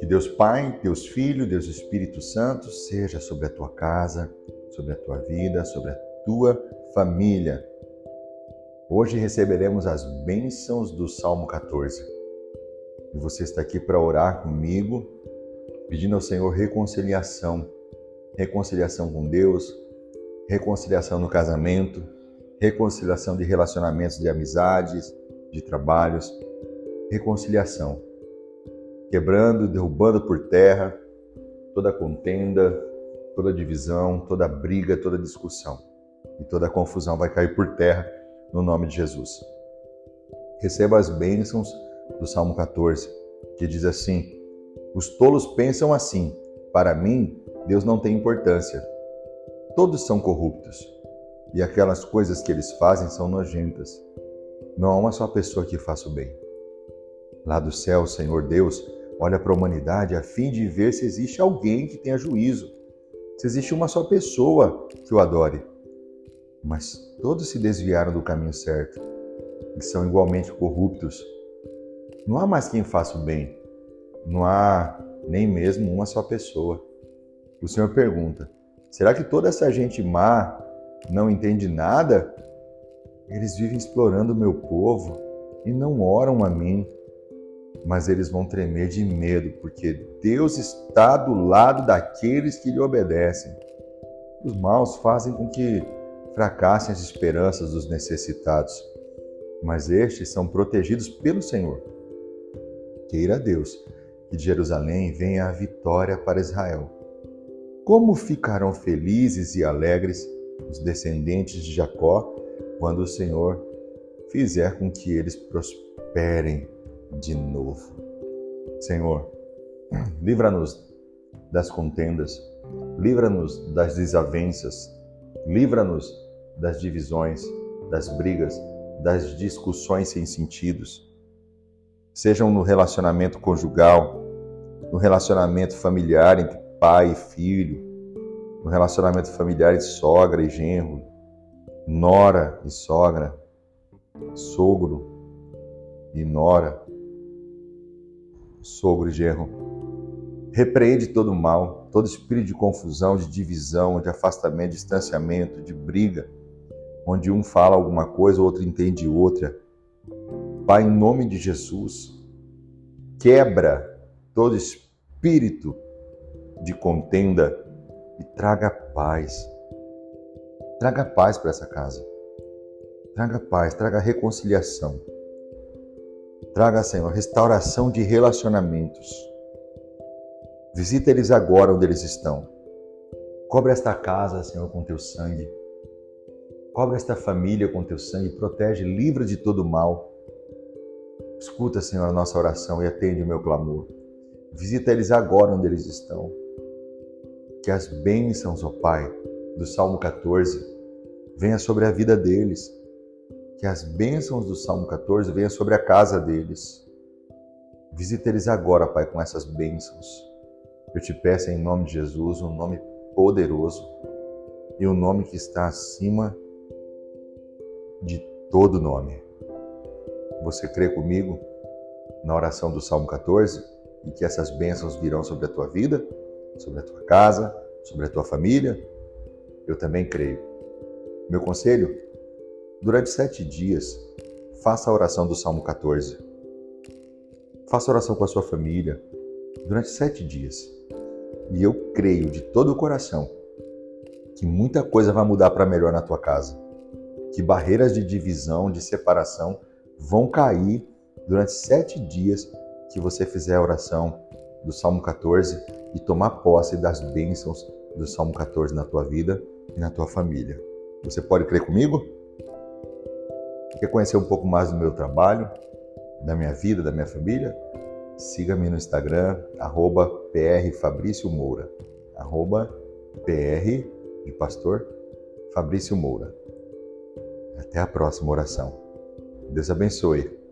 Que Deus Pai, Deus Filho, Deus Espírito Santo seja sobre a tua casa, sobre a tua vida, sobre a tua família. Hoje receberemos as bênçãos do Salmo 14. E você está aqui para orar comigo, pedindo ao Senhor reconciliação. Reconciliação com Deus, reconciliação no casamento, reconciliação de relacionamentos de amizades, de trabalhos, reconciliação quebrando, derrubando por terra toda contenda, toda divisão, toda briga, toda discussão. E toda confusão vai cair por terra no nome de Jesus. Receba as bênçãos do Salmo 14, que diz assim: Os tolos pensam assim: para mim, Deus não tem importância. Todos são corruptos, e aquelas coisas que eles fazem são nojentas. Não há uma só pessoa que faça o bem. Lá do céu, o Senhor Deus olha para a humanidade a fim de ver se existe alguém que tenha juízo, se existe uma só pessoa que o adore. Mas todos se desviaram do caminho certo e são igualmente corruptos. Não há mais quem faça o bem, não há nem mesmo uma só pessoa. O Senhor pergunta: será que toda essa gente má não entende nada? Eles vivem explorando o meu povo e não oram a mim mas eles vão tremer de medo, porque Deus está do lado daqueles que lhe obedecem. Os maus fazem com que fracassem as esperanças dos necessitados, mas estes são protegidos pelo Senhor. Queira Deus que de Jerusalém venha a vitória para Israel. Como ficarão felizes e alegres os descendentes de Jacó quando o Senhor fizer com que eles prosperem de novo. Senhor, livra-nos das contendas, livra-nos das desavenças, livra-nos das divisões, das brigas, das discussões sem sentidos. Sejam no relacionamento conjugal, no relacionamento familiar entre pai e filho, no relacionamento familiar entre sogra e genro, nora e sogra, sogro e nora, sogro e genro. Repreende todo o mal, todo espírito de confusão, de divisão, de afastamento, de distanciamento, de briga, onde um fala alguma coisa, o outro entende outra. Pai, em nome de Jesus, quebra todo espírito de contenda e traga paz. Traga paz para essa casa. Traga paz, traga reconciliação. Traga, Senhor, restauração de relacionamentos. Visita eles agora onde eles estão. Cobre esta casa, Senhor, com teu sangue. Cobre esta família com teu sangue. Protege, livra de todo mal. Escuta, Senhor, a nossa oração e atende o meu clamor. Visita eles agora onde eles estão. Que as bênçãos, ó Pai, do Salmo 14, venha sobre a vida deles que as bênçãos do Salmo 14 venham sobre a casa deles. Visita eles agora, Pai, com essas bênçãos. Eu te peço em nome de Jesus, um nome poderoso e um nome que está acima de todo nome. Você crê comigo na oração do Salmo 14 e que essas bênçãos virão sobre a tua vida, sobre a tua casa, sobre a tua família? Eu também creio. Meu conselho Durante sete dias, faça a oração do Salmo 14. Faça oração com a sua família durante sete dias. E eu creio de todo o coração que muita coisa vai mudar para melhor na tua casa. Que barreiras de divisão, de separação vão cair durante sete dias que você fizer a oração do Salmo 14 e tomar posse das bênçãos do Salmo 14 na tua vida e na tua família. Você pode crer comigo? Quer conhecer um pouco mais do meu trabalho, da minha vida, da minha família? Siga-me no Instagram, arroba Moura, arroba PR de pastor Fabrício Moura. Até a próxima oração. Deus abençoe.